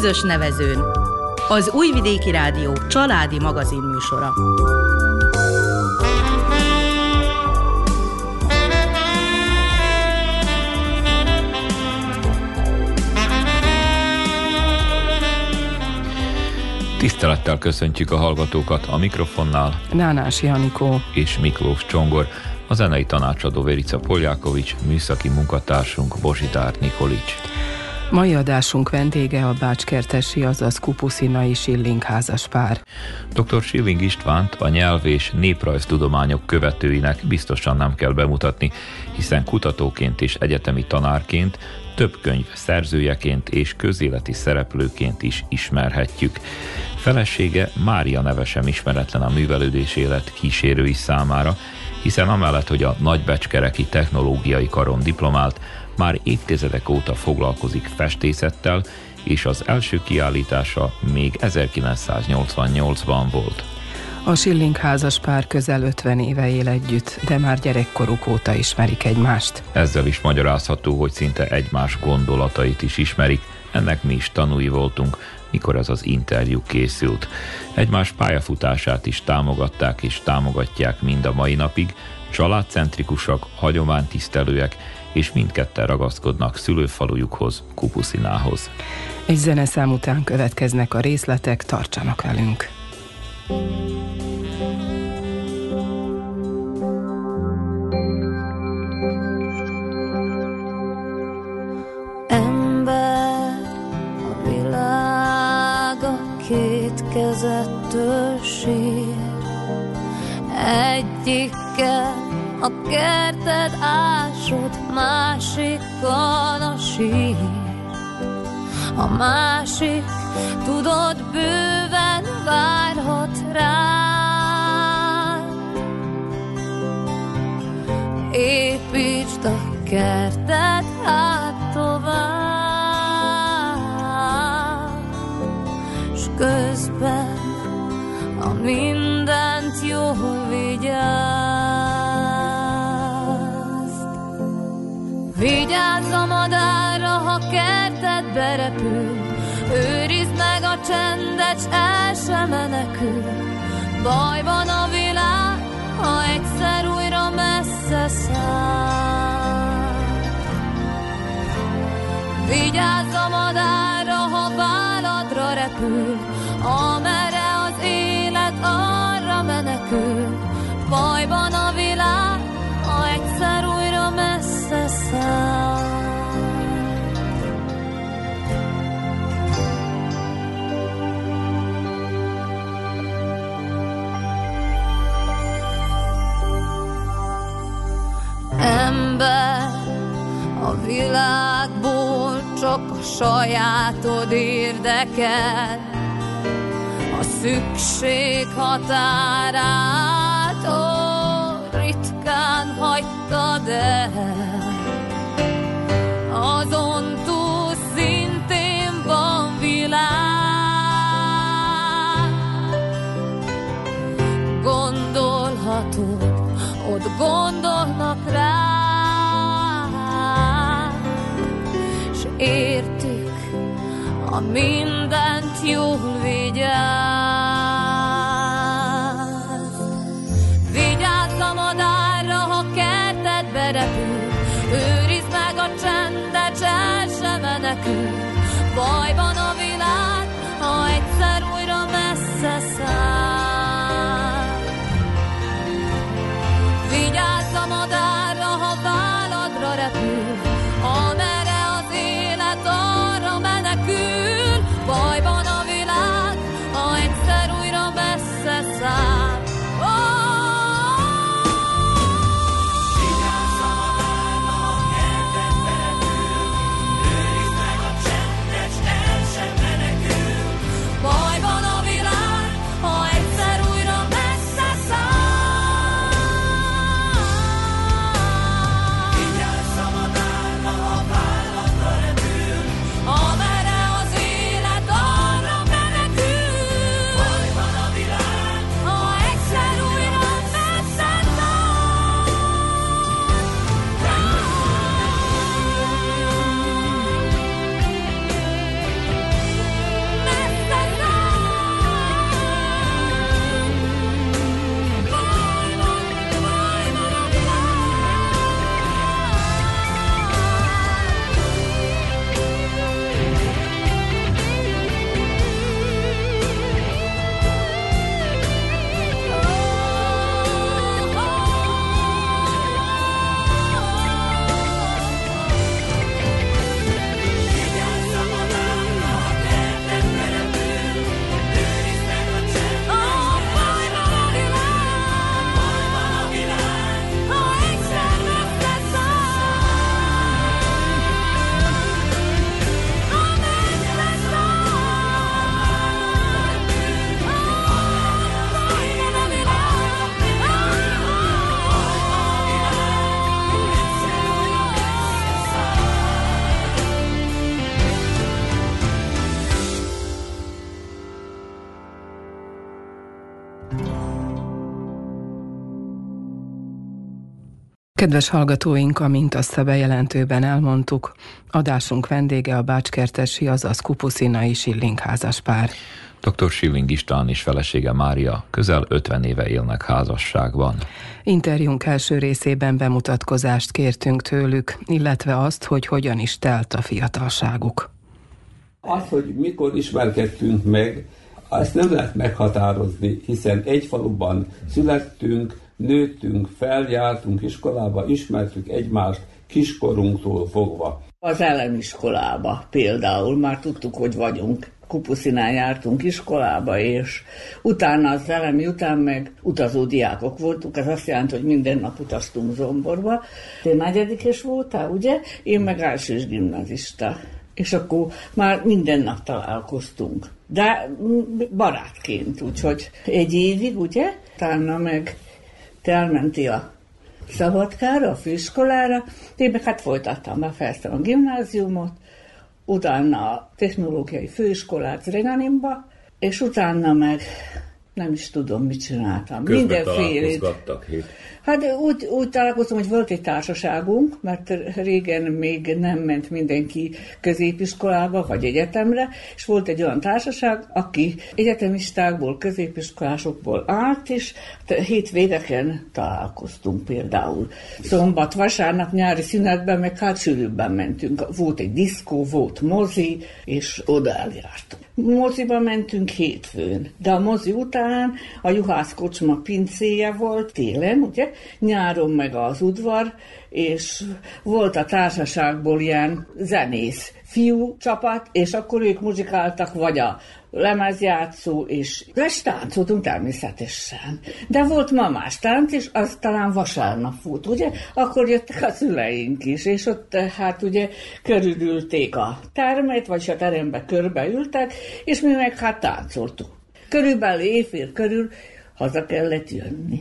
közös nevezőn. Az Újvidéki Rádió családi magazin műsora. Tisztelettel köszöntjük a hallgatókat a mikrofonnál. Nánás Janikó és Miklós Csongor, a zenei tanácsadó Verica Poljákovics, műszaki munkatársunk Bozsidár Nikolics. Mai adásunk vendége a Bácskertesi, azaz Kupuszinai Schilling házas pár. Dr. Schilling Istvánt a nyelv és néprajztudományok követőinek biztosan nem kell bemutatni, hiszen kutatóként és egyetemi tanárként, több könyv szerzőjeként és közéleti szereplőként is ismerhetjük. Felesége Mária neve sem ismeretlen a művelődés élet kísérői számára, hiszen amellett, hogy a nagybecskereki technológiai karon diplomált, már évtizedek óta foglalkozik festészettel, és az első kiállítása még 1988-ban volt. A Schilling házas pár közel 50 éve él együtt, de már gyerekkoruk óta ismerik egymást. Ezzel is magyarázható, hogy szinte egymás gondolatait is ismerik, ennek mi is tanúi voltunk, mikor ez az interjú készült. Egymás pályafutását is támogatták és támogatják mind a mai napig, családcentrikusak, hagyománytisztelőek, és mindketten ragaszkodnak szülőfalujukhoz, Kupuszinához. Egy zeneszám után következnek a részletek, tartsanak velünk! Ember másik, tudod, bőven s el sem menekül. Bajban a világ, ha egyszer újra messze száll. Vigyázz a madárra, ha váladra repül, amerre világból csak a sajátod érdekel, a szükség határát, ó, ritkán hagytad el. A mindent jól vigyáz. repül, őrizd meg a csendet, el sem menekül. Bajban a világ, ha egyszer újra messze Kedves hallgatóink, amint azt a bejelentőben elmondtuk, adásunk vendége a Bácskertesi, azaz Kupuszinai Silling házaspár. Dr. Schilling István és felesége Mária közel 50 éve élnek házasságban. Interjúnk első részében bemutatkozást kértünk tőlük, illetve azt, hogy hogyan is telt a fiatalságuk. Az, hogy mikor ismerkedtünk meg, ezt nem lehet meghatározni, hiszen egy faluban születtünk, nőttünk, feljártunk iskolába, ismertük egymást kiskorunktól fogva. Az elleniskolába például már tudtuk, hogy vagyunk. Kupuszinál jártunk iskolába, és utána az elemi után meg utazó diákok voltunk, ez azt jelenti, hogy minden nap utaztunk Zomborba. Te negyedikes voltál, ugye? Én meg elsős gimnazista. És akkor már minden nap találkoztunk. De barátként, úgyhogy egy évig, ugye? Utána meg te elmentél a Szabadkára, a főiskolára, én meg hát folytattam, befejeztem a gimnáziumot, utána a technológiai főiskolát Zreganinba, és utána meg nem is tudom, mit csináltam. Közben hét. Hát úgy, úgy találkoztam, hogy volt egy társaságunk, mert régen még nem ment mindenki középiskolába vagy egyetemre, és volt egy olyan társaság, aki egyetemistákból, középiskolásokból állt, és hétvégeken találkoztunk például. Szombat, vasárnap, nyári szünetben, meg hát sűrűbben mentünk. Volt egy diszkó, volt mozi, és oda eljártunk. Moziba mentünk hétfőn, de a mozi után a juhász kocsma pincéje volt télen, ugye, nyáron meg az udvar, és volt a társaságból ilyen zenész fiú csapat, és akkor ők muzsikáltak, vagy a lemezjátszó, és les táncoltunk természetesen. De volt mamás tánc, és az talán vasárnap volt, ugye? Akkor jöttek a szüleink is, és ott hát ugye körülülték a termet, vagy a terembe körbeültek, és mi meg hát táncoltunk. Körülbelül éjfél körül haza kellett jönni.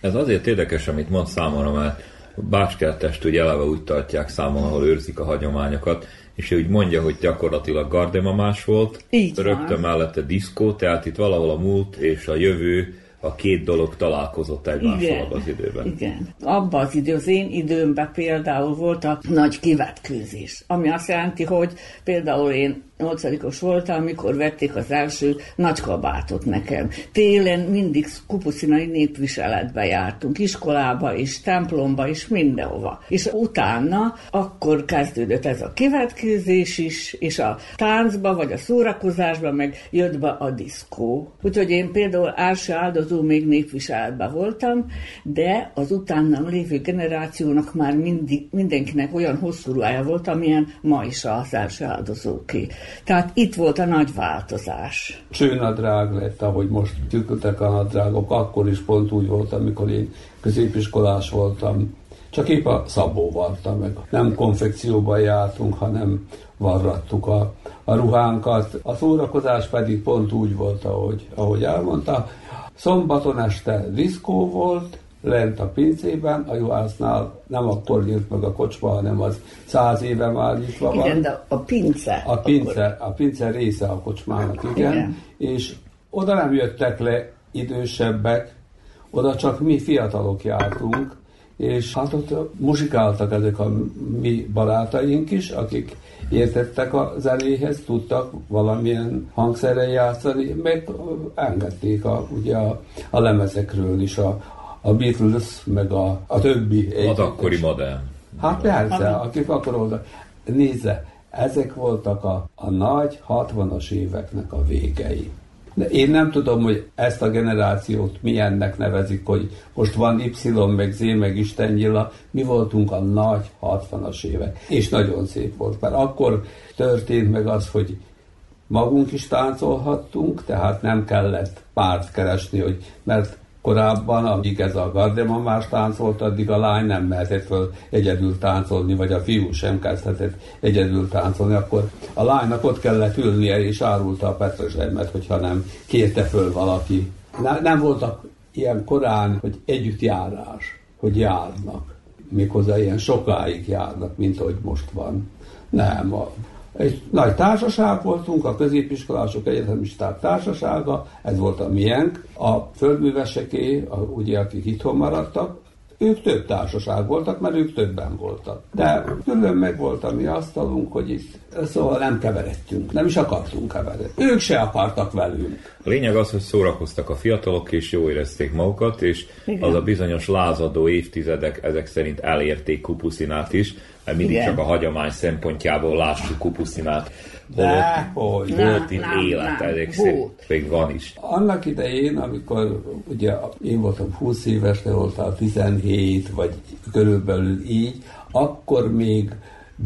Ez azért érdekes, amit mond számomra, mert Bácskertest ugye eleve úgy tartják számon, ahol őrzik a hagyományokat, és ő úgy mondja, hogy gyakorlatilag gardemamás volt, Így rögtön van. mellette diszkó, tehát itt valahol a múlt és a jövő a két dolog találkozott egymással abban az időben. Igen. Abban az idő, az én időmben például volt a nagy kivetkőzés, ami azt jelenti, hogy például én nyolcadikos voltam, amikor vették az első nagy kabátot nekem. Télen mindig kupuszinai népviseletbe jártunk, iskolába is, templomba is, mindenhova. És utána akkor kezdődött ez a kivetkőzés is, és a táncba, vagy a szórakozásba meg jött be a diszkó. Úgyhogy én például első áldozó még népviseletben voltam, de az utánam lévő generációnak már mindig, mindenkinek olyan hosszú ruhája volt, amilyen ma is az első áldozóké. Tehát itt volt a nagy változás. Csőnadrág lett, ahogy most tükültek a nadrágok, akkor is pont úgy volt, amikor én középiskolás voltam. Csak épp a szabó varta meg. Nem konfekcióban jártunk, hanem varrattuk a, a ruhánkat. A szórakozás pedig pont úgy volt, ahogy, ahogy elmondta. Szombaton este diszkó volt, lent a pincében, a juhásznál nem akkor nyílt meg a kocsma, hanem az száz éve már nyitva van. Igen, de a pince. A pince, a pince része a kocsmának, igen. Igen. És oda nem jöttek le idősebbek, oda csak mi fiatalok jártunk, és hát ott muzsikáltak ezek a mi barátaink is, akik értettek a zenéhez, tudtak valamilyen hangszerrel játszani, meg engedték a, ugye a, a lemezekről is a, a Beatles, meg a, a többi. Az akkori modern. Hát persze, akik akkor oda. Nézze, ezek voltak a, a nagy 60-as éveknek a végei. De én nem tudom, hogy ezt a generációt milyennek nevezik, hogy most van Y, meg Z, meg Isten. Mi voltunk a nagy 60-as évek. És nagyon szép volt, mert akkor történt meg az, hogy magunk is táncolhattunk, tehát nem kellett párt keresni, hogy mert korábban, amíg ez a gardemamás táncolt, addig a lány nem mehetett föl egyedül táncolni, vagy a fiú sem kezdhetett egyedül táncolni, akkor a lánynak ott kellett ülnie, és árulta a petrezselymet, hogyha nem kérte föl valaki. Ne, nem voltak ilyen korán, hogy együtt járás, hogy járnak. Méghozzá ilyen sokáig járnak, mint ahogy most van. Nem, a, egy nagy társaság voltunk, a középiskolások egyetemisták társasága, ez volt a miénk. A földműveseké, a, ugye akik itthon maradtak, ők több társaság voltak, mert ők többen voltak. De külön meg volt a mi asztalunk, hogy itt szóval nem keveredtünk, nem is akartunk keveredni. Ők se akartak velünk. A lényeg az, hogy szórakoztak a fiatalok, és jó érezték magukat, és Igen. az a bizonyos lázadó évtizedek ezek szerint elérték Kupuszinát is, mindig Igen. csak a hagyomány szempontjából lássuk Kupuszinát. De, hogy volt itt élet, ezek szerint még van is. Annak idején, amikor ugye én voltam 20 éves, te voltál 17, vagy körülbelül így, akkor még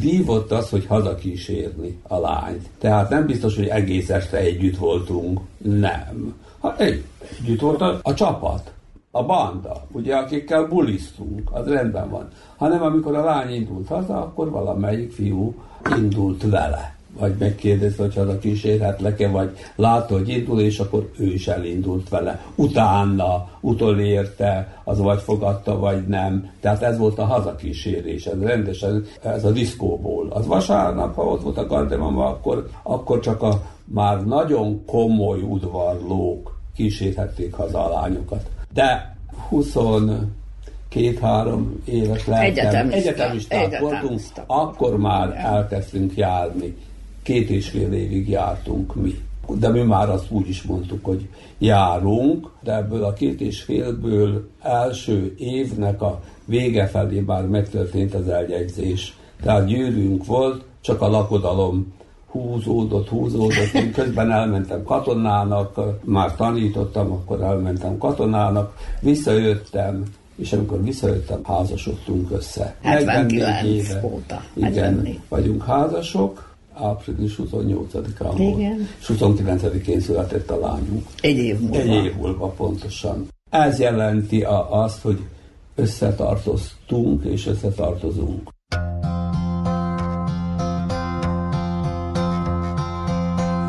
vívott az, hogy hazakísérni a lányt. Tehát nem biztos, hogy egész este együtt voltunk. Nem. Ha egy, együtt volt a, a csapat, a banda, ugye, akikkel bulisztunk, az rendben van. Hanem amikor a lány indult haza, akkor valamelyik fiú indult vele vagy megkérdezte, hogy haza kísérhetlek-e, vagy látta, hogy indul, és akkor ő is elindult vele. Utána, utolérte, az vagy fogadta, vagy nem. Tehát ez volt a hazakísérés, ez rendesen, ez a diszkóból. Az vasárnap, ha ott volt a gardemama, akkor, akkor csak a már nagyon komoly udvarlók kísérhették haza a lányokat. De 20 két-három éves lehettem, egyetemisták voltunk, akkor már elkezdtünk járni két és fél évig jártunk mi. De mi már azt úgy is mondtuk, hogy járunk, de ebből a két és félből első évnek a vége felé már megtörtént az eljegyzés. Tehát gyűrünk volt, csak a lakodalom húzódott, húzódott. Én közben elmentem katonának, már tanítottam, akkor elmentem katonának, visszajöttem, és amikor visszajöttem, házasodtunk össze. 79 éve. óta. Igen, vagyunk házasok, április 28-án volt. És 29-én született a lányunk. Egy év múlva. Egy év múlva pontosan. Ez jelenti a, azt, hogy összetartoztunk és összetartozunk.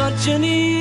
such an easy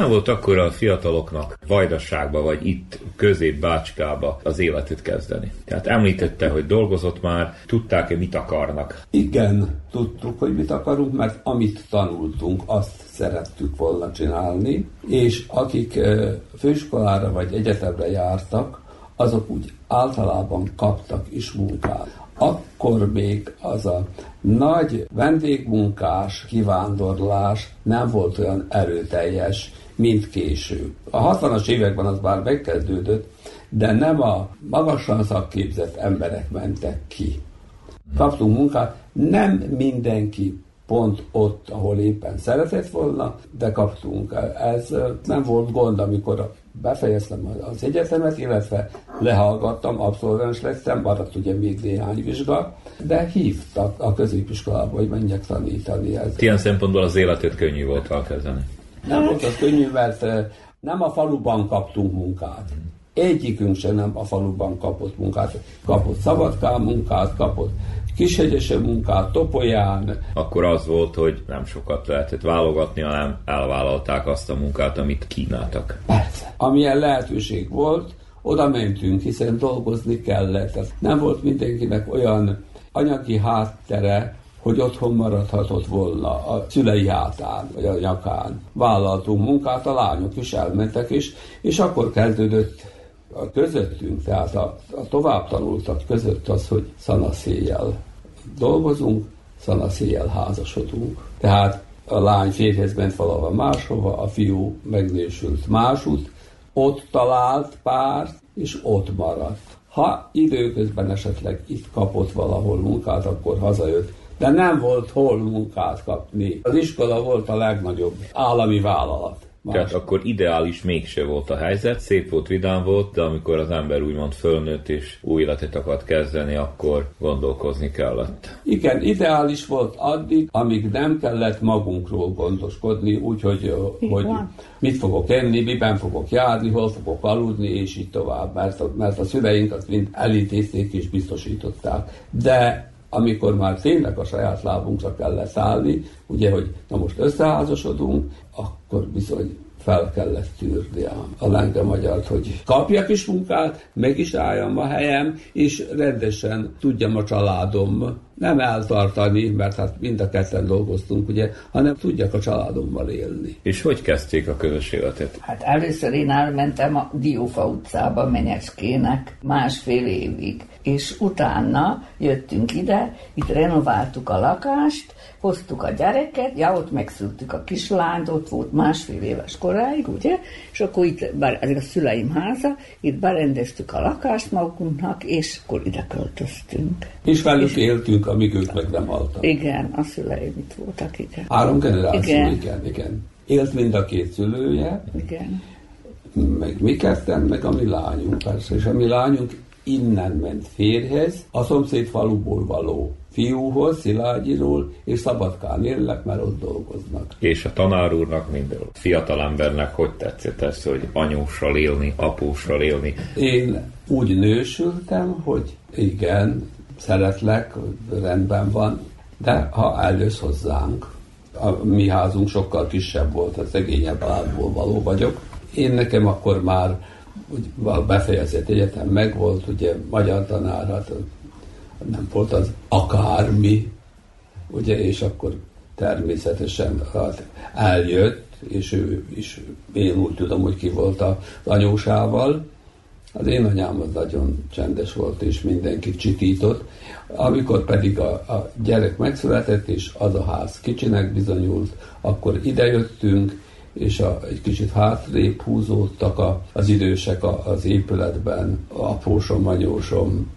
Milyen volt akkor a fiataloknak Vajdaságba, vagy itt közép Bácskába az életet kezdeni. Tehát említette, hogy dolgozott már, tudták-e mit akarnak? Igen, tudtuk, hogy mit akarunk, mert amit tanultunk, azt szerettük volna csinálni, és akik főiskolára vagy egyetemre jártak, azok úgy általában kaptak is munkát. Akkor még az a nagy vendégmunkás kivándorlás nem volt olyan erőteljes, mint később. A 60-as években az már megkezdődött, de nem a magasan szakképzett emberek mentek ki. Kaptunk munkát, nem mindenki pont ott, ahol éppen szeretett volna, de kaptunk. Ez nem volt gond, amikor befejeztem az egyetemet, illetve lehallgattam, abszolvens lettem, maradt ugye még néhány vizsga, de hívtak a középiskolába, hogy menjek tanítani. Ez. Ilyen szempontból az életét könnyű volt elkezdeni? Nem volt az könnyű, mert nem a faluban kaptunk munkát. Egyikünk sem nem a faluban kapott munkát. Kapott Szabadkán munkát, kapott Kishegyese munkát, Topolyán. Akkor az volt, hogy nem sokat lehetett válogatni, hanem elvállalták azt a munkát, amit kínáltak. Persze. Amilyen lehetőség volt, oda mentünk, hiszen dolgozni kellett. Nem volt mindenkinek olyan anyagi háttere, hogy otthon maradhatott volna a szülei hátán, vagy a nyakán. Vállaltunk munkát, a lányok is elmentek, és, és akkor kezdődött a közöttünk, tehát a, a tovább tanultak között az, hogy szanaszéjjel dolgozunk, szanaszéjjel házasodunk. Tehát a lány férjhez ment valahol máshova, a fiú megnősült másút, ott talált párt, és ott maradt. Ha időközben esetleg itt kapott valahol munkát, akkor hazajött de nem volt hol munkát kapni. Az iskola volt a legnagyobb állami vállalat. Más. Tehát akkor ideális mégse volt a helyzet, szép volt, vidám volt, de amikor az ember úgymond fölnőtt és új életet akart kezdeni, akkor gondolkozni kellett. Igen, ideális volt addig, amíg nem kellett magunkról gondoskodni, úgyhogy hogy mit fogok enni, miben fogok járni, hol fogok aludni, és így tovább, mert a, mert a szüleink azt mind elintézték és biztosították. De amikor már tényleg a saját lábunkra kellett állni, ugye, hogy na most összeházasodunk, akkor bizony fel kellett tűrni a lenge magyart, hogy kapjak is munkát, meg is álljam a helyem, és rendesen tudjam a családom nem eltartani, mert hát mind a ketten dolgoztunk, ugye, hanem tudjak a családommal élni. És hogy kezdték a közös életet? Hát először én elmentem a Diófa utcába Menyecskének másfél évig, és utána jöttünk ide, itt renováltuk a lakást, hoztuk a gyereket, ja, ott megszültük a kislányt, ott volt másfél éves koráig, ugye, és akkor itt, bár ez a szüleim háza, itt berendeztük a lakást magunknak, és akkor ide költöztünk. És velük és éltünk, amíg ők meg nem haltak. Igen, a szüleim itt voltak, igen. Három generáció, igen, igen. igen. Élt mind a két szülője. Igen. Meg mi ketten, meg a mi lányunk, persze. És a mi lányunk innen ment férhez, a szomszéd faluból való fiúhoz, Szilágyiról, és Szabadkán élnek, mert ott dolgoznak. És a tanár úrnak minden fiatalembernek hogy tetszett ez, hogy anyóssal élni, apóssal élni? Én úgy nősültem, hogy igen, szeretlek, rendben van, de ha eljössz hozzánk, a mi házunk sokkal kisebb volt, a szegényebb államból való vagyok. Én nekem akkor már úgy, befejezett egyetem megvolt, ugye magyar tanár, hát nem volt az akármi, ugye, és akkor természetesen hát eljött, és ő is, én úgy tudom, hogy ki volt az anyósával. Az én anyám az nagyon csendes volt, és mindenkit csitított. Amikor pedig a, a gyerek megszületett, és az a ház kicsinek bizonyult, akkor idejöttünk, és a, egy kicsit hátrébb húzódtak a, az idősek a, az épületben, apósom, anyósom,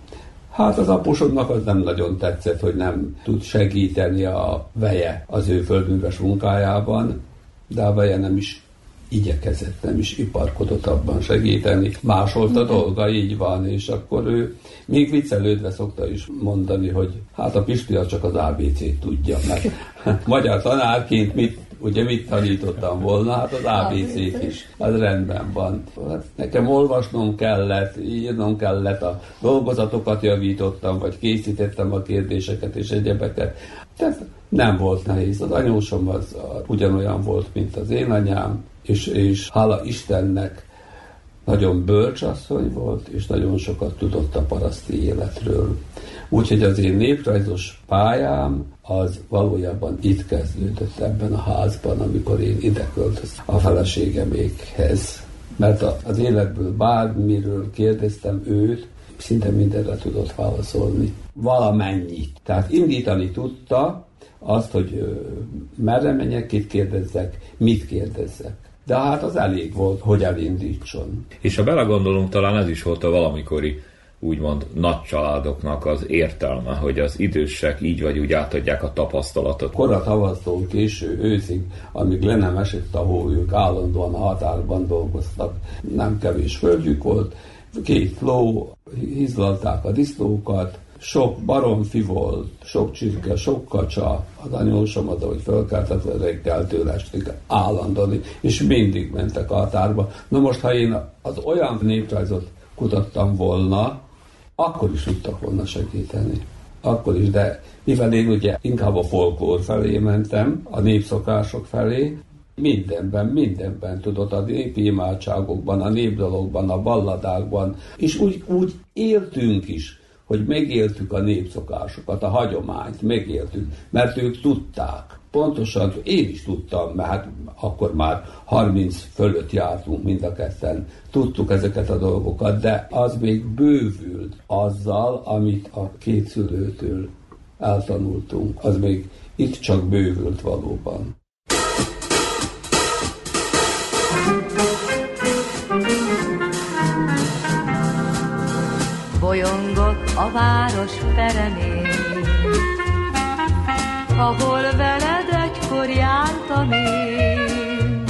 Hát az apósodnak az nem nagyon tetszett, hogy nem tud segíteni a veje az ő földműves munkájában, de a veje nem is igyekezett, nem is iparkodott abban segíteni. Másolt a dolga, így van, és akkor ő még viccelődve szokta is mondani, hogy hát a Pisti az csak az ABC-t tudja, mert magyar tanárként mit ugye mit tanítottam volna? Hát az ABC-t is. Az rendben van. Hát nekem olvasnom kellett, írnom kellett, a dolgozatokat javítottam, vagy készítettem a kérdéseket és egyebeket. Tehát nem volt nehéz. Az anyósom az ugyanolyan volt, mint az én anyám, és, és hála Istennek nagyon bölcs asszony volt, és nagyon sokat tudott a paraszti életről. Úgyhogy az én néprajzos pályám az valójában itt kezdődött ebben a házban, amikor én ide költöztem a feleségemékhez. Mert az életből bármiről kérdeztem őt, szinte mindenre tudott válaszolni. Valamennyit. Tehát indítani tudta azt, hogy merre menjek, kit kérdezzek, mit kérdezzek. De hát az elég volt, hogy elindítson. És ha belegondolunk, talán ez is volt a valamikori úgymond nagy családoknak az értelme, hogy az idősek így vagy úgy átadják a tapasztalatot. Kora tavasztól késő őszig, amíg le nem esett a hó, ők állandóan határban dolgoztak. Nem kevés földjük volt, két ló, hizlalták a disznókat, sok baromfi volt, sok csirke, sok kacsa, az anyósomat, ahogy fölkeltett reggel tőle estig állandóan, és mindig mentek a határba. Na most, ha én az olyan néprajzot kutattam volna, akkor is tudtak volna segíteni. Akkor is, de mivel én ugye inkább a folklór felé mentem, a népszokások felé, mindenben, mindenben tudod, a népi imádságokban, a népdalokban, a balladákban, és úgy, úgy éltünk is, hogy megéltük a népszokásokat, a hagyományt, megéltük, mert ők tudták. Pontosan én is tudtam, mert hát akkor már 30 fölött jártunk mind a ketten, tudtuk ezeket a dolgokat, de az még bővült azzal, amit a két szülőtől eltanultunk. Az még itt csak bővült valóban. Bolyongok a város peremén, ahol jártam én,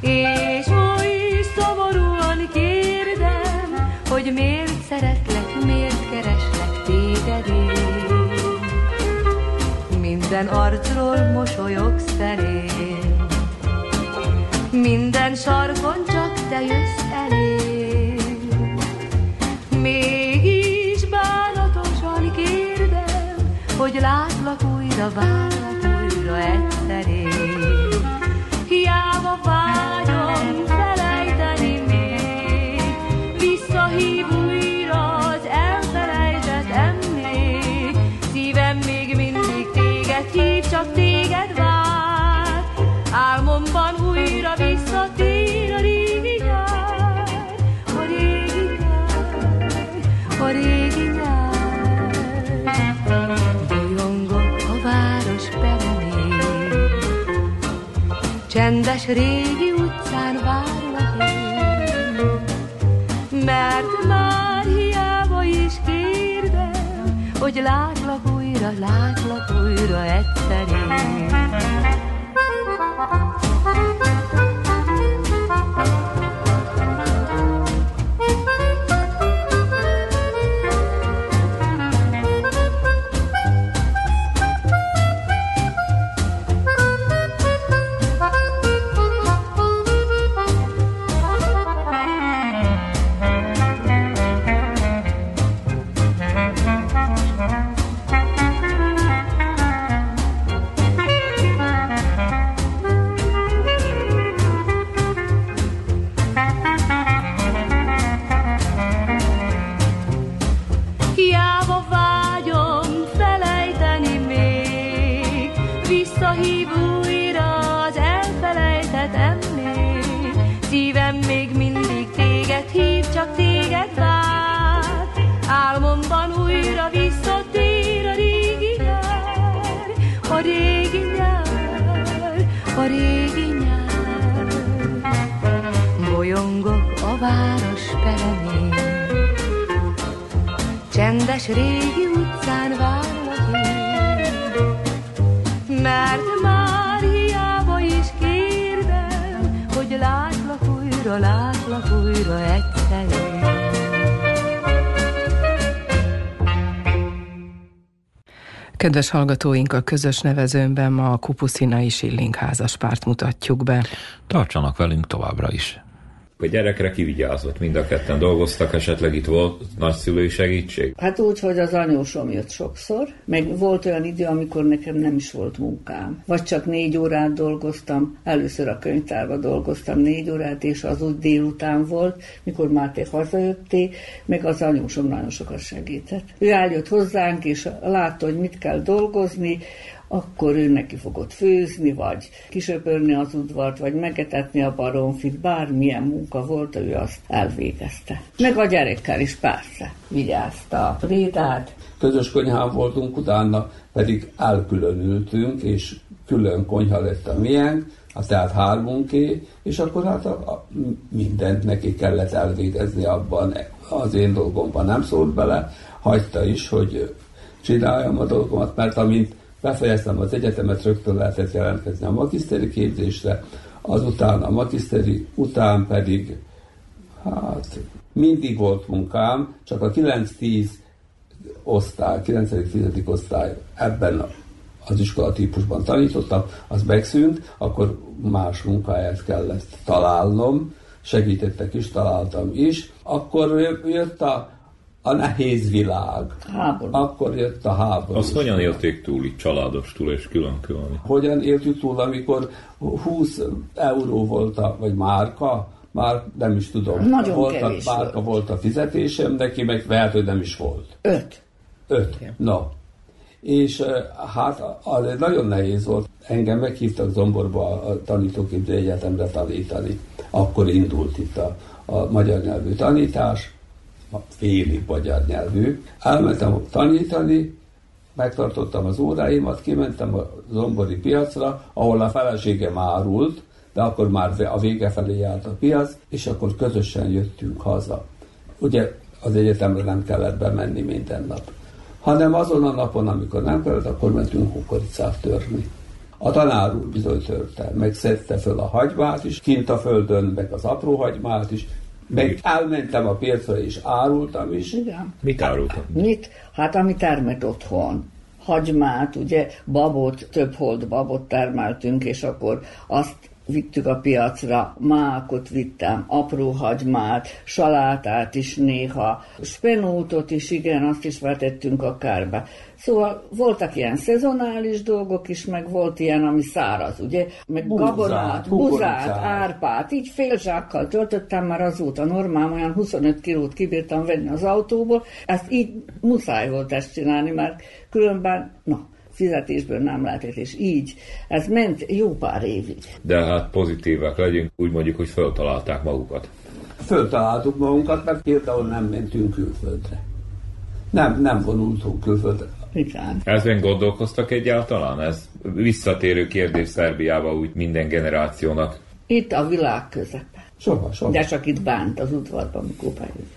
és oly szomorúan kérdem, hogy miért szeretlek, miért kereslek téged én. Minden arcról mosolyogsz felén, minden sarkon csak te jössz elém. Mégis bánatosan kérdem, hogy látlak újra, várlak újra egyszer csendes régi utcán várlak én, mert már hiába is kérdem, hogy látlak újra, látlak újra egyszer én. Kedves hallgatóink, a közös nevezőnben ma a Kupuszinai Silling házaspárt mutatjuk be. Tartsanak velünk továbbra is. A gyerekre kivigyázott, mind a ketten dolgoztak, esetleg itt volt nagyszülői segítség? Hát úgy, hogy az anyósom jött sokszor, meg volt olyan idő, amikor nekem nem is volt munkám. Vagy csak négy órát dolgoztam, először a könyvtárba dolgoztam négy órát, és az úgy délután volt, mikor már te hazajöttél, meg az anyósom nagyon sokat segített. Ő eljött hozzánk, és látta, hogy mit kell dolgozni, akkor ő neki fogott főzni, vagy kisöpörni az udvart, vagy megetetni a baromfit, bármilyen munka volt, ő azt elvégezte. Meg a gyerekkel is persze vigyázta a prédát. Közös konyhán voltunk, utána pedig elkülönültünk, és külön konyha lett a miénk, hát tehát hármunké, és akkor hát a, a, mindent neki kellett elvégezni abban, az én dolgomban nem szólt bele, hagyta is, hogy csináljam a dolgomat, mert amint befejeztem az egyetemet, rögtön lehetett jelentkezni a magiszteri képzésre, azután a magiszteri után pedig hát mindig volt munkám, csak a 9-10 osztály, 9.-10. osztály ebben az iskola típusban tanítottam, az megszűnt, akkor más munkáját kellett találnom, segítettek is, találtam is. Akkor jött a, a nehéz világ. Háború. Akkor jött a háború. Azt hogyan élték túl itt családos túl és külön-külön? Hogyan éltük túl, amikor 20 euró volt a, vagy márka, már nem is tudom. Nagyon volt kevés a, márka volt. volt a fizetésem, neki meg lehet, hogy nem is volt. Öt. Öt. Na. És eh, hát az nagyon nehéz volt. Engem meghívtak Zomborba a tanítóképző egyetemre tanítani. Akkor indult itt a, a magyar nyelvű tanítás, félig magyar nyelvű. Elmentem tanítani, megtartottam az óráimat, kimentem a zombori piacra, ahol a feleségem árult, de akkor már a vége felé járt a piac, és akkor közösen jöttünk haza. Ugye az egyetemre nem kellett bemenni minden nap, hanem azon a napon, amikor nem kellett, akkor mentünk kukoricát törni. A tanár úr bizony törte, meg szedte föl a hagymát is, kint a földön, meg az apró hagymát is, meg elmentem a piacra és árultam is. Igen. Mit árultam? Mit? Hát ami termet otthon. Hagymát, ugye, babot, több hold babot termeltünk, és akkor azt vittük a piacra, mákot vittem, apró hagymát, salátát is néha, spenótot is, igen, azt is vetettünk a kárba. Szóval voltak ilyen szezonális dolgok is, meg volt ilyen, ami száraz, ugye? Meg Búzát, gabonát, buzát, árpát, így fél zsákkal töltöttem már azóta normál, olyan 25 kilót kibírtam venni az autóból, ezt így muszáj volt ezt csinálni, mert különben, na, fizetésből nem lehetett, és így. Ez ment jó pár évig. De hát pozitívak legyünk, úgy mondjuk, hogy föltalálták magukat. Föltaláltuk magunkat, mert például nem mentünk külföldre. Nem, nem vonultunk külföldre. Igen. Ezen gondolkoztak egyáltalán? Ez visszatérő kérdés Szerbiába úgy minden generációnak. Itt a világ közepe. Soha, soha. De csak itt bánt az udvarban, amikor bejövünk.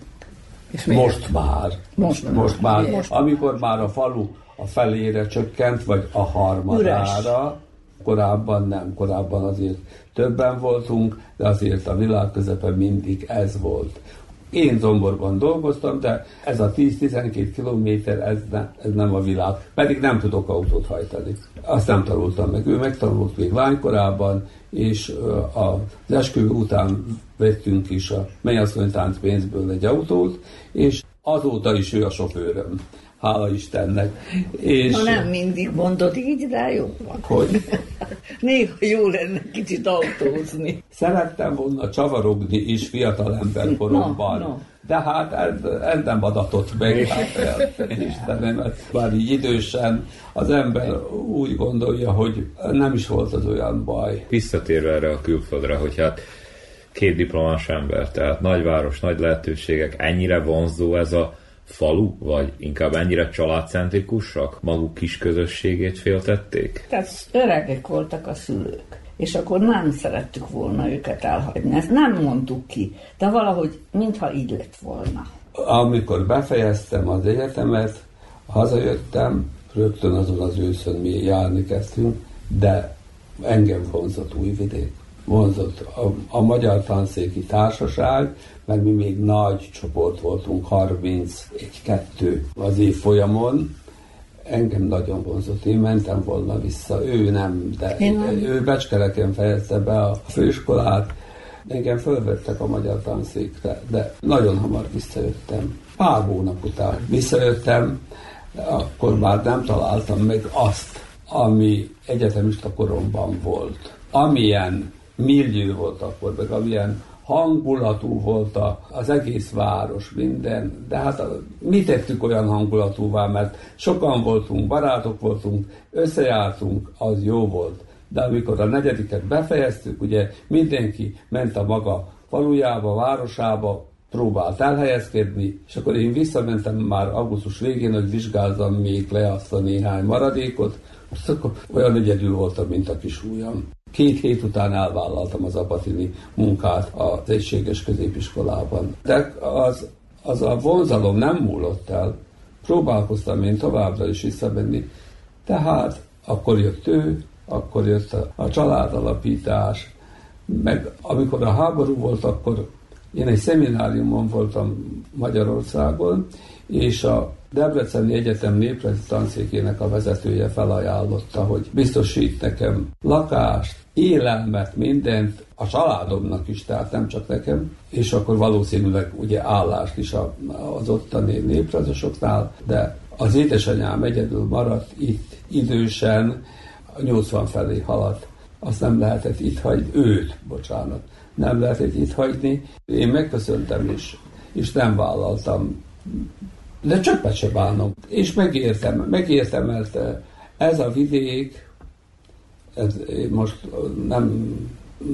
És Most már. Most már. Most már. Most. Amikor már a falu a felére csökkent, vagy a harmadára, korábban nem, korábban azért többen voltunk, de azért a világ közepe mindig ez volt. Én Zomborban dolgoztam, de ez a 10-12 kilométer, ez, ne, ez nem a világ. Pedig nem tudok autót hajtani. Azt nem tanultam meg. Ő megtanult még lánykorában, és az esküvő után vettünk is a mennyasszonytánc pénzből egy autót, és azóta is ő a sofőröm. Hála Istennek. És Ha nem mindig mondod így, de jó van. hogy Néha jó lenne kicsit autózni. szerettem volna csavarogni is fiatalember koromban. No, no. De hát ez, ez nem adatott meg, hát el- Istenemet. Bár így idősen az ember úgy gondolja, hogy nem is volt az olyan baj. Visszatérve erre a külföldre, hogy hát két diplomás ember, tehát nagyváros, nagy lehetőségek, ennyire vonzó ez a falu, vagy inkább ennyire családcentrikusak, maguk kis közösségét féltették? Tehát öregek voltak a szülők. És akkor nem szerettük volna őket elhagyni. Ezt nem mondtuk ki, de valahogy mintha így lett volna. Amikor befejeztem az egyetemet, hazajöttem, rögtön azon az őszön mi járni kezdtünk, de engem vonzott Újvidék. Vonzott a, a Magyar Tanszéki Társaság, mert mi még nagy csoport voltunk, 31-2 az év folyamon, engem nagyon vonzott. Én mentem volna vissza, ő nem, de Én nem. ő Becskereken fejezte be a főiskolát, engem fölvettek a magyar tanszékre, de nagyon hamar visszajöttem. Pár hónap után visszajöttem, akkor már nem találtam meg azt, ami egyetemista koromban volt. Amilyen millió volt akkor, meg amilyen hangulatú volt a, az egész város, minden. De hát mi tettük olyan hangulatúvá, mert sokan voltunk, barátok voltunk, összejártunk, az jó volt. De amikor a negyediket befejeztük, ugye mindenki ment a maga falujába, városába, próbált elhelyezkedni, és akkor én visszamentem már augusztus végén, hogy vizsgázzam még le azt a néhány maradékot, most akkor olyan egyedül voltam, mint a kis ujjam. Két hét után elvállaltam az abatini munkát az egységes középiskolában. De az, az a vonzalom nem múlott el. Próbálkoztam én továbbra is visszamenni. Tehát akkor jött ő, akkor jött a, a családalapítás, meg amikor a háború volt, akkor én egy szemináriumon voltam Magyarországon, és a Debreceni Egyetem néprajzi tanszékének a vezetője felajánlotta, hogy biztosít nekem lakást, élelmet, mindent, a családomnak is, tehát nem csak nekem, és akkor valószínűleg ugye állást is az ottani néprajzosoknál, de az édesanyám egyedül maradt itt idősen, 80 felé haladt. Azt nem lehetett itt hagyni, őt, bocsánat, nem lehetett itt hagyni. Én megköszöntem is, és nem vállaltam de csöppet se bánom. És megértem, megértem, mert ez a vidék, ez most nem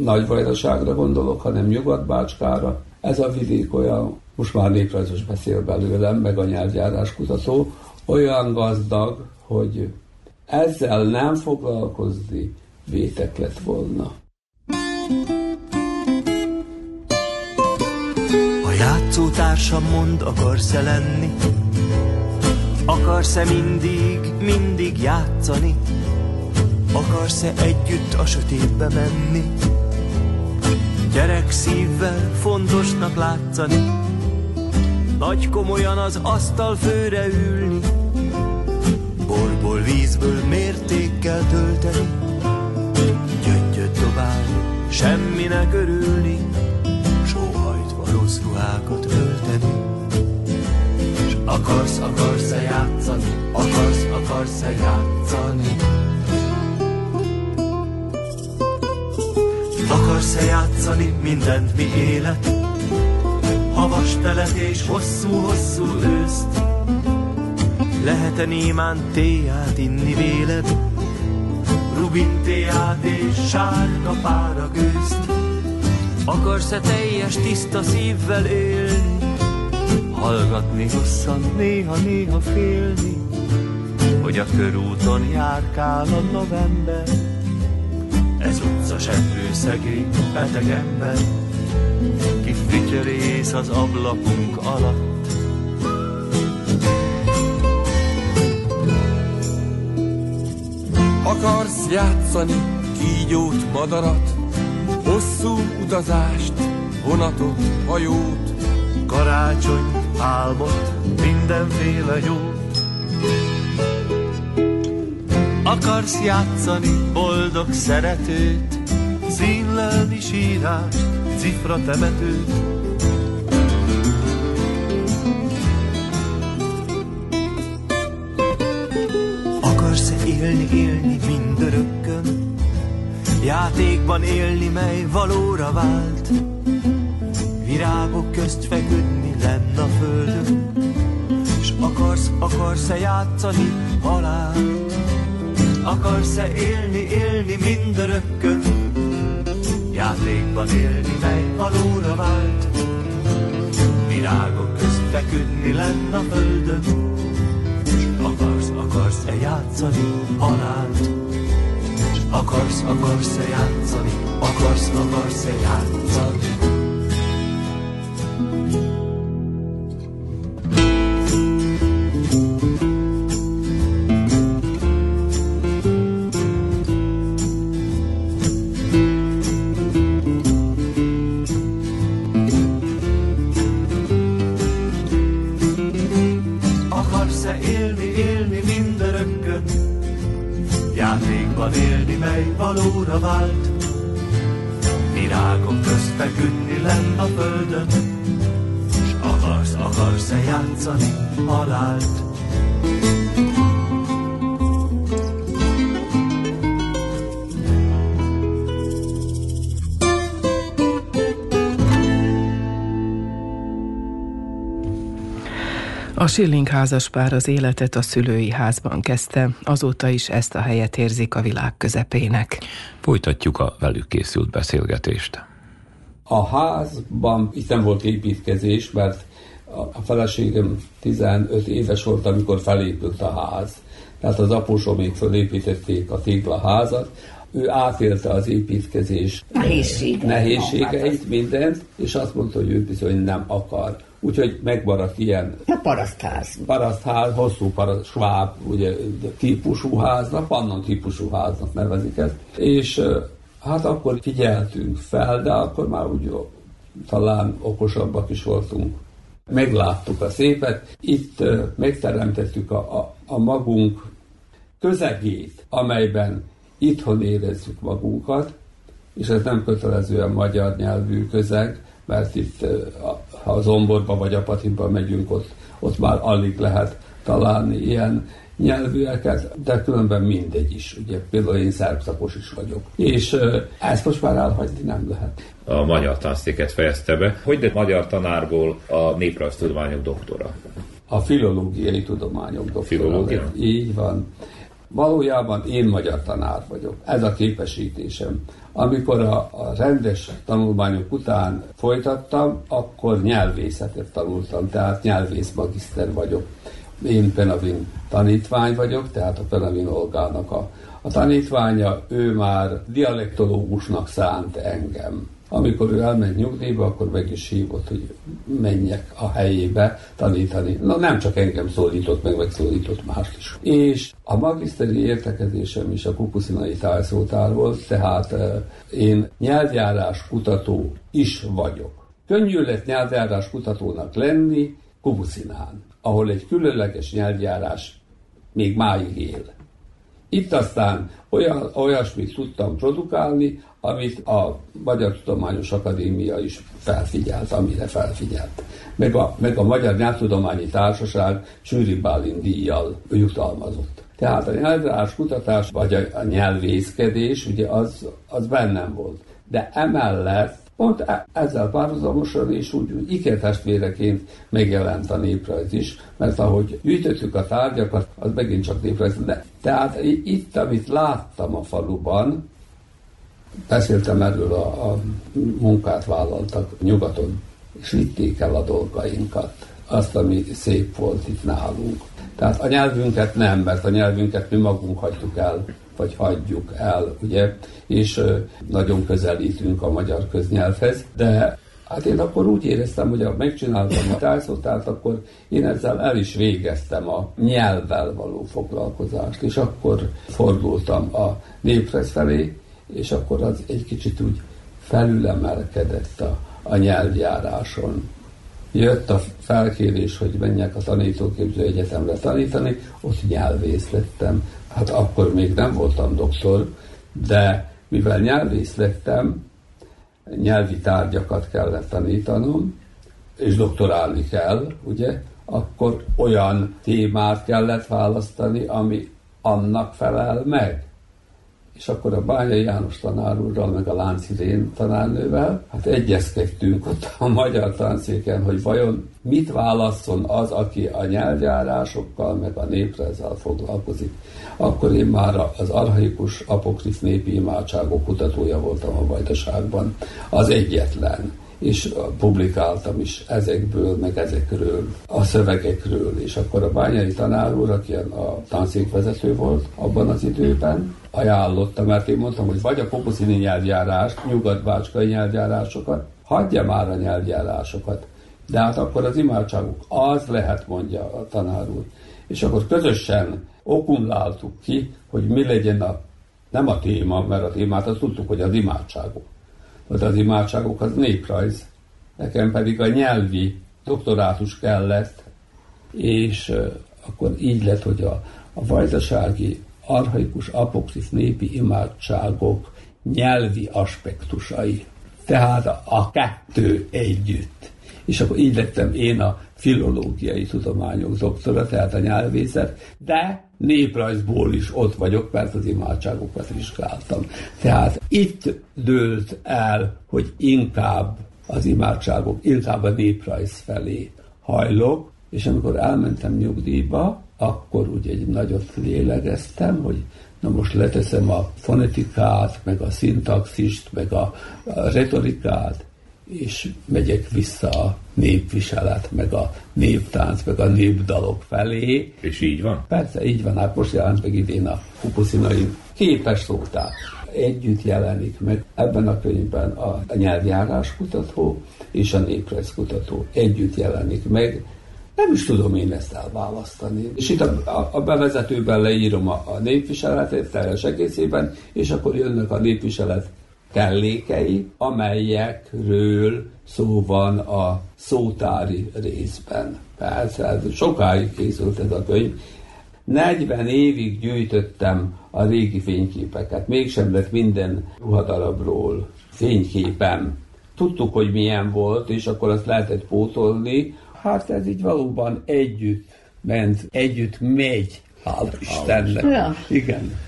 nagy vajdaságra gondolok, hanem Nyugat-Bácskára. Ez a vidék olyan, most már néprajzos beszél belőlem, meg a nyelvjárás kutató, olyan gazdag, hogy ezzel nem foglalkozni vétek lett volna. A játszótársam mond, akarsz-e lenni? Akarsz-e mindig, mindig játszani? Akarsz-e együtt a sötétbe menni? Gyerek szívvel fontosnak látszani, Nagy komolyan az asztal főre ülni, Borból vízből mértékkel tölteni, játszani? Akarsz-e játszani mindent, mi élet? Havas telet és hosszú-hosszú őszt Lehet-e némán téját inni véled? Rubin téját és sárga pára gőzt Akarsz-e teljes tiszta szívvel élni? Hallgatni hosszan, néha-néha félni Hogy a körúton járkál a november ez utca seprő szegény, beteg ember, ki fütyörész az ablakunk alatt. Akarsz játszani kígyót, madarat, hosszú utazást, vonatot, hajót, karácsony, álmot, mindenféle jót. Akarsz játszani boldog szeretőt, színlelni sírást, cifra temetőt. Akarsz-e élni, élni mindörökkön, játékban élni, mely valóra vált, virágok közt feküdni lenn a földön, s akarsz, akarsz-e játszani halált? Akarsz-e élni, élni mindörökkön? Játékban élni, mely valóra vált. Virágok közt feküdni lenn a földön. Akarsz, akarsz-e játszani halált? Akarsz, akarsz-e játszani? Akarsz, akarsz-e játszani? Schilling házaspár az életet a szülői házban kezdte, azóta is ezt a helyet érzik a világ közepének. Folytatjuk a velük készült beszélgetést. A házban itt nem volt építkezés, mert a feleségem 15 éves volt, amikor felépült a ház. Tehát az apósom még fölépítették a téglaházat. ő átélte az építkezés Nehézségeit, nehézségeit, mindent, és azt mondta, hogy ő bizony nem akar. Úgyhogy megmaradt ilyen A parasztház. parasztház, hosszú paraszt, sváb ugye, típusú háznak, pannon típusú háznak nevezik ezt. És hát akkor figyeltünk fel, de akkor már úgy talán okosabbak is voltunk. Megláttuk a szépet, itt megteremtettük a, a, a magunk közegét, amelyben itthon érezzük magunkat, és ez nem kötelezően magyar nyelvű közeg, mert itt, ha az Omborba vagy Apatinba megyünk, ott, ott már alig lehet találni ilyen nyelvűeket, de különben mindegy is. Ugye például én szerbszakos is vagyok. És ezt most már elhagyni nem lehet. A magyar tanszéket fejezte be. Hogy lett magyar tanárból a néprajztudományok doktora? A filológiai tudományok doktora. Filológia? lett. Így van. Valójában én magyar tanár vagyok. Ez a képesítésem. Amikor a, a rendes tanulmányok után folytattam, akkor nyelvészetet tanultam, tehát nyelvész magiszter vagyok. Én Penavin tanítvány vagyok, tehát a Penavin Olgának a, a tanítványa, ő már dialektológusnak szánt engem. Amikor ő elment nyugdíjba, akkor meg is hívott, hogy menjek a helyébe tanítani. Na nem csak engem szólított meg, meg szólított más is. És a magiszteri értekezésem is a kupuszinai tájszótár volt, tehát eh, én nyelvjárás kutató is vagyok. Könnyű lett nyelvjárás kutatónak lenni Kupuszinán, ahol egy különleges nyelvjárás még máig él. Itt aztán olyan, olyasmit tudtam produkálni, amit a Magyar Tudományos Akadémia is felfigyelt, amire felfigyelt. Meg a, meg a Magyar Nyelvtudományi Társaság Csűri Bálint díjjal jutalmazott. Tehát a nyelvrás kutatás, vagy a, a nyelvészkedés, ugye az, az bennem volt. De emellett Pont e- ezzel párhuzamosan és úgy, úgy ikertestvéreként megjelent a néprajz is, mert ahogy gyűjtöttük a tárgyakat, az megint csak néprajz. De, tehát itt, amit láttam a faluban, beszéltem erről, a, a munkát vállaltak nyugaton, és vitték el a dolgainkat, azt, ami szép volt itt nálunk. Tehát a nyelvünket nem, mert a nyelvünket mi magunk hagytuk el, vagy hagyjuk el, ugye, és nagyon közelítünk a magyar köznyelvhez, de Hát én akkor úgy éreztem, hogy ha megcsináltam a tájszótárt, akkor én ezzel el is végeztem a nyelvvel való foglalkozást, és akkor fordultam a néprez felé, és akkor az egy kicsit úgy felülemelkedett a, a nyelvjáráson. Jött a felkérés, hogy menjek a tanítóképző egyetemre tanítani, ott nyelvész lettem. Hát akkor még nem voltam doktor, de mivel nyelvész lettem, nyelvi tárgyakat kellett tanítanom, és doktorálni kell, ugye, akkor olyan témát kellett választani, ami annak felel meg. És akkor a Bányai János tanár úrral, meg a Láncirén tanárnővel, hát egyezkedtünk ott a magyar tanszéken, hogy vajon mit válasszon az, aki a nyelvjárásokkal, meg a néprezzel foglalkozik. Akkor én már az arhaikus apokrif népi imádságok kutatója voltam a Vajdaságban, az egyetlen és publikáltam is ezekből, meg ezekről, a szövegekről, és akkor a bányai tanár úr, aki a tanszékvezető volt abban az időben, ajánlotta, mert én mondtam, hogy vagy a popuszini nyelvjárást, nyugat-bácskai nyelvjárásokat, hagyja már a nyelvjárásokat. De hát akkor az imádságuk az lehet, mondja a tanár úr. És akkor közösen okumláltuk ki, hogy mi legyen a, nem a téma, mert a témát azt tudtuk, hogy az imádságok hogy az imádságok az néprajz, nekem pedig a nyelvi doktorátus kellett, és akkor így lett, hogy a, a vajdasági arhaikus apokrif népi imádságok nyelvi aspektusai. Tehát a kettő együtt. És akkor így lettem én a filológiai tudományok doktora, tehát a nyelvészet, de néprajzból is ott vagyok, mert az imádságokat vizsgáltam. Tehát itt dőlt el, hogy inkább az imádságok, inkább a néprajz felé hajlok, és amikor elmentem nyugdíjba, akkor ugye egy nagyot lélegeztem, hogy na most leteszem a fonetikát, meg a szintaxist, meg a, a retorikát, és megyek vissza a népviselet, meg a néptánc, meg a népdalok felé. És így van? Persze, így van, hát most jelent meg idén a kupuszinai képes szótár. együtt jelenik meg. Ebben a könyvben a nyelvjáráskutató és a néprajzkutató együtt jelenik meg. Nem is tudom én ezt elválasztani. És itt a, a bevezetőben leírom a, a népviseletet teljes egészében, és akkor jönnek a népviselet kellékei, amelyekről szó van a szótári részben. Persze, sokáig készült ez a könyv. 40 évig gyűjtöttem a régi fényképeket, mégsem lett minden ruhadarabról fényképem. Tudtuk, hogy milyen volt, és akkor azt lehetett pótolni. Hát ez így valóban együtt ment, együtt megy, hála Istennek. Ja. Igen.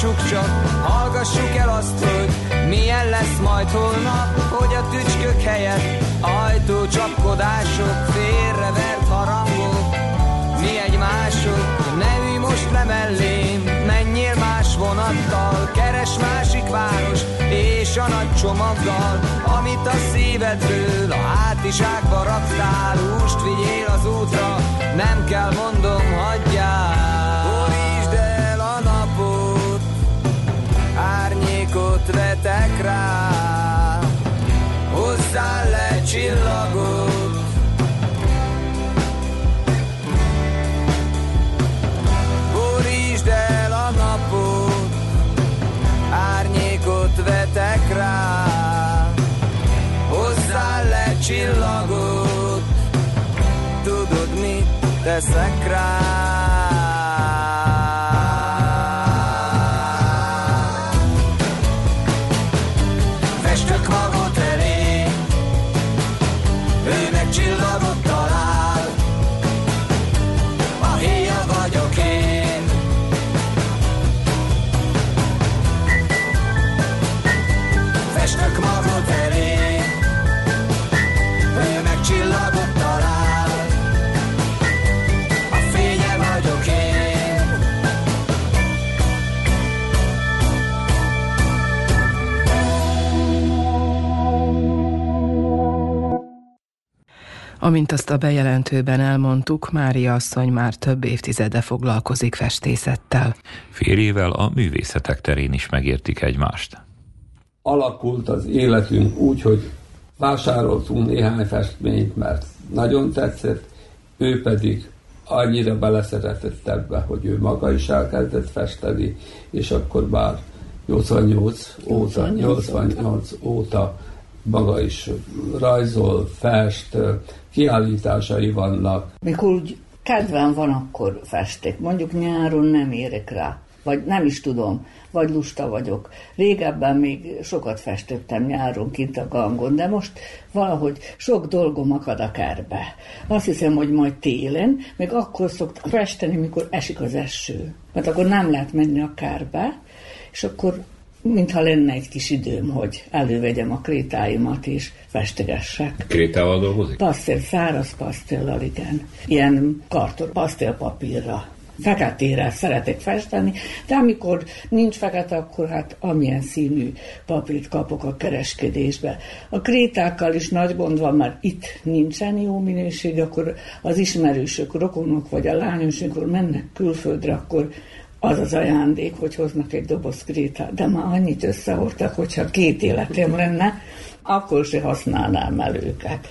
Hallgassuk csak, hallgassuk el azt, hogy milyen lesz majd holnap, hogy a tücskök helyett ajtó csapkodások, félrevert harangok, mi egymások, ne ülj most le mellém, menjél más vonattal, keres másik város, és a nagy csomaggal, amit a szívedről a hátizsákba raktál, húst vigyél az útra, nem kell mondom, hagyjál. Vetek rá, hozzá le csillagot. Borítsd el a napot, árnyékot vetek rá, hozzá le csillagot. Tudod mit teszek rá? Amint azt a bejelentőben elmondtuk, Mária asszony már több évtizede foglalkozik festészettel. Férjével a művészetek terén is megértik egymást. Alakult az életünk úgy, hogy vásároltunk néhány festményt, mert nagyon tetszett, ő pedig annyira beleszeretett ebbe, hogy ő maga is elkezdett festeni, és akkor már 88 óta, 88 óta maga is rajzol, fest, kiállításai vannak. Mikor úgy kedvem van, akkor festek. Mondjuk nyáron nem érek rá. Vagy nem is tudom, vagy lusta vagyok. Régebben még sokat festettem nyáron kint a gangon, de most valahogy sok dolgom akad a kerbe. Azt hiszem, hogy majd télen, még akkor szoktam festeni, mikor esik az eső. Mert akkor nem lehet menni a kárbe, és akkor mintha lenne egy kis időm, hogy elővegyem a krétáimat és festegessek. Krétával dolgozik? Pasztél, száraz pasztéllal, igen. Ilyen karton, pasztélpapírra feketére szeretek festeni, de amikor nincs fekete, akkor hát amilyen színű papírt kapok a kereskedésbe. A krétákkal is nagy gond van, mert itt nincsen jó minőség, akkor az ismerősök, rokonok vagy a lányos, amikor mennek külföldre, akkor az az ajándék, hogy hoznak egy doboz krétát, de már annyit összehordtak, hogyha két életem lenne, akkor se használnám el őket.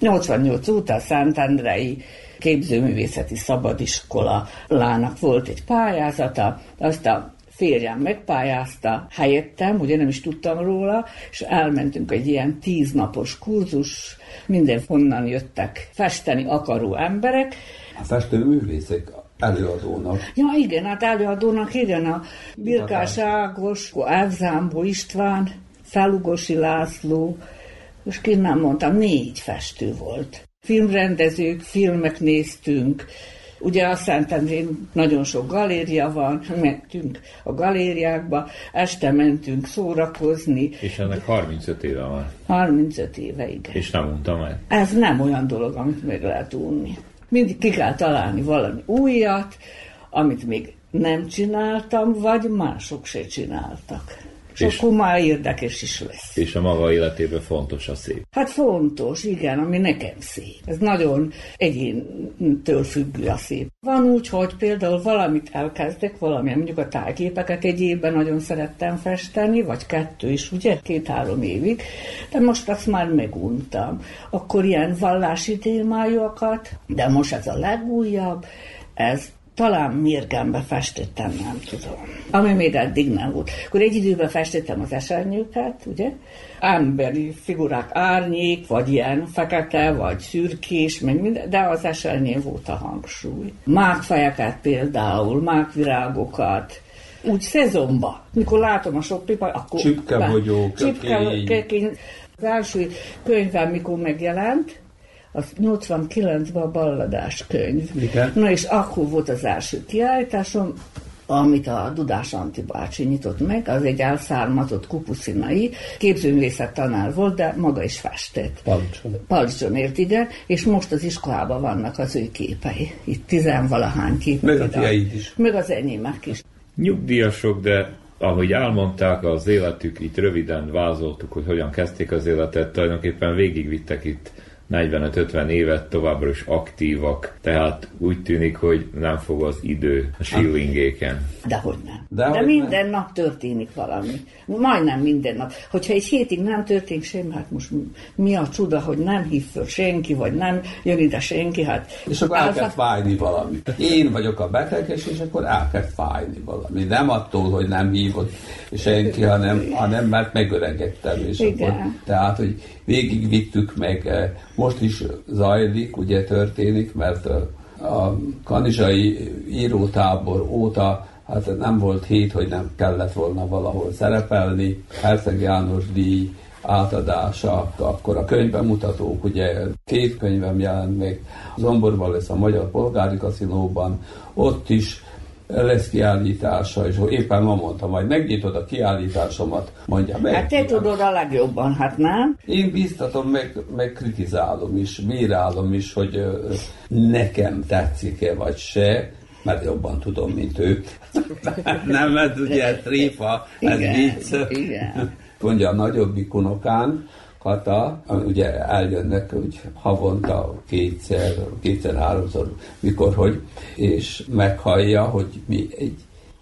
88 óta Szentendrei képzőművészeti szabadiskola lának volt egy pályázata, azt a férjem megpályázta helyettem, ugye nem is tudtam róla, és elmentünk egy ilyen tíznapos kurzus, mindenhonnan jöttek festeni akaró emberek. A festő művészek előadónak. Ja igen, hát előadónak igen, a Birkás Ágos, Elzámbó István, Felugosi László, és ki nem mondtam, négy festő volt. Filmrendezők, filmek néztünk, Ugye a Szentendrén nagyon sok galéria van, mentünk a galériákba, este mentünk szórakozni. És ennek 35 éve van. 35 éve, igen. És nem mondtam meg. Ez nem olyan dolog, amit meg lehet unni. Mindig ki kell találni valami újat, amit még nem csináltam, vagy mások se csináltak. És, és akkor már érdekes is lesz. És a maga életében fontos a szép. Hát fontos, igen, ami nekem szép. Ez nagyon egyéntől függő a szép. Van úgy, hogy például valamit elkezdek, valami, mondjuk a tájképeket egy évben nagyon szerettem festeni, vagy kettő is, ugye, két-három évig, de most azt már meguntam. Akkor ilyen vallási témájukat, de most ez a legújabb, ez talán mérgembe festettem, nem tudom. Ami még eddig nem volt. Akkor egy időben festettem az esernyőket, ugye? Emberi figurák, árnyék, vagy ilyen fekete, vagy szürkés, meg minden, de az esernyő volt a hangsúly. Mákfejeket például, mákvirágokat, úgy szezonba. Mikor látom a sok pipa, akkor... Csipkebogyó, kökény. Az első könyvem, mikor megjelent, az 89-ben a balladás könyv. Igen. Na és akkor volt az első kiállításom, amit a Dudás Anti bácsi nyitott meg, az egy elszármazott kupuszinai, képzőművészet tanár volt, de maga is festett. Palicson. Palicson ért, igen, és most az iskolában vannak az ő képei. Itt tizenvalahány kép. Meg a is. Meg az enyémek is. Nyugdíjasok, de ahogy elmondták az életük, itt röviden vázoltuk, hogy hogyan kezdték az életet, tulajdonképpen végigvittek itt 45-50 évet továbbra is aktívak, tehát úgy tűnik, hogy nem fog az idő a shillingéken. Dehogy nem. De, De minden nem. nap történik valami. Majdnem minden nap. Hogyha egy hétig nem történik semmi, hát most mi a csuda, hogy nem hív föl senki, vagy nem jön ide senki, hát... És akkor elkezd fájni valami. Én vagyok a beteges, és akkor elkezd fájni valami. Nem attól, hogy nem hívott senki, hanem, hanem mert megöregedtem. És Igen. akkor, tehát, hogy végigvittük meg, eh, most is zajlik, ugye történik, mert eh, a kanizsai írótábor óta hát nem volt hét, hogy nem kellett volna valahol szerepelni. Herceg János díj átadása, akkor a könyvbemutatók, ugye két könyvem jelent meg, Zomborban lesz a Magyar Polgári Kaszinóban, ott is lesz kiállítása, és éppen ma mondtam, majd megnyitod a kiállításomat, mondja meg. Hát te tudod a legjobban, hát nem? Én biztatom, meg, meg kritizálom is, bírálom is, hogy nekem tetszik-e vagy se, mert jobban tudom, mint ő. nem, mert ugye tréfa, ez vicc. Mondja a nagyobbik unokán, Kata, ugye eljönnek úgy havonta kétszer, kétszer-háromszor, mikor, hogy, és meghallja, hogy mi egy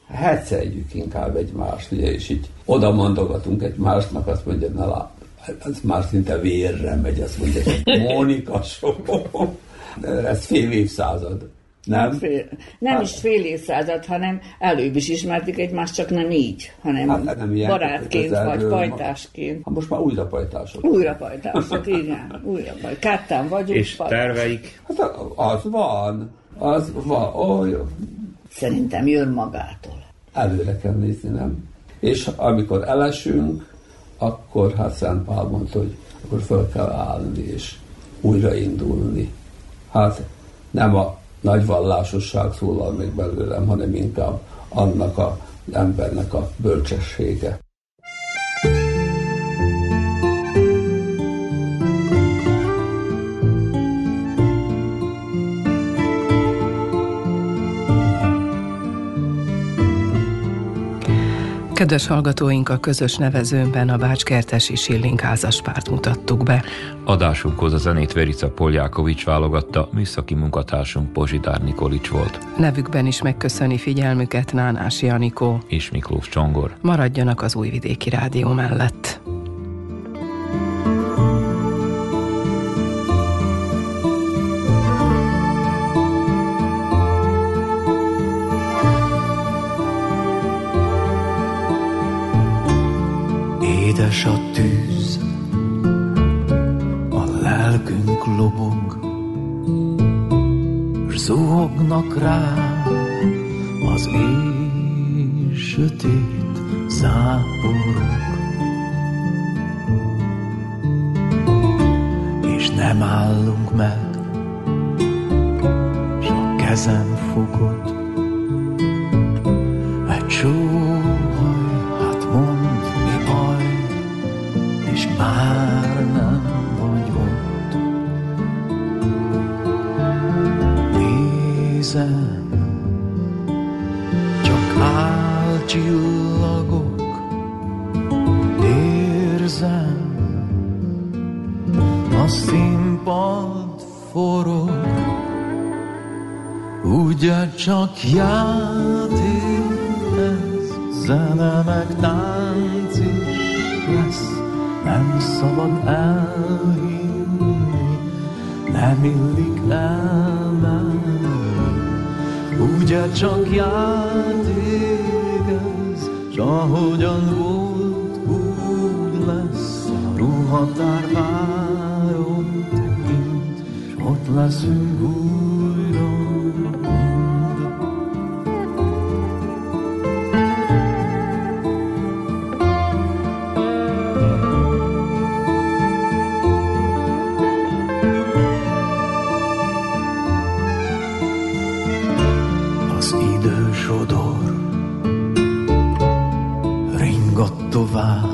hetszeljük inkább egymást, ugye, és így oda mondogatunk egymásnak, azt mondja, na lá, ez már szinte vérre megy, azt mondja, Mónika ez fél évszázad. Nem? Fél, nem hát, is fél évszázad, hanem előbb is ismertük egymást, csak nem így, hanem hát, nem ilyen, barátként vagy pajtásként. Hát most már újra pajtások. Újra pajtások, igen. Újra pajtások. Ketten vagyunk. És pajtások. terveik? Hát az van. Az van. Olyan. Szerintem jön magától. Előre kell nézni, nem? És amikor elesünk, akkor hát Szent Pál mondta, hogy akkor fel kell állni és újraindulni. Hát nem a nagy vallásosság szólal meg belőlem, hanem inkább annak a embernek a bölcsessége. Kedves hallgatóink, a közös nevezőnben a Bácskertesi Silling házaspárt mutattuk be. Adásunkhoz a zenét Verica Poljákovics válogatta, műszaki munkatársunk Pozsidár Nikolics volt. Nevükben is megköszöni figyelmüket Nánás Janikó és Miklós Csongor. Maradjanak az Újvidéki Rádió mellett. Édes a tűz, a lelkünk lobog, s zuhognak rá az éj sötét záporok. És nem állunk meg, s a kezem fogod, Nézem, csak álcsillagok, érzem, a színpad forog, ugye csak játék ez, zene meg tánc is lesz, nem szabad elhinni, nem illik elmenni, ugye csak játék ez, s ahogyan volt, úgy lesz, ruhatár várom tekint, s ott leszünk újra. 봐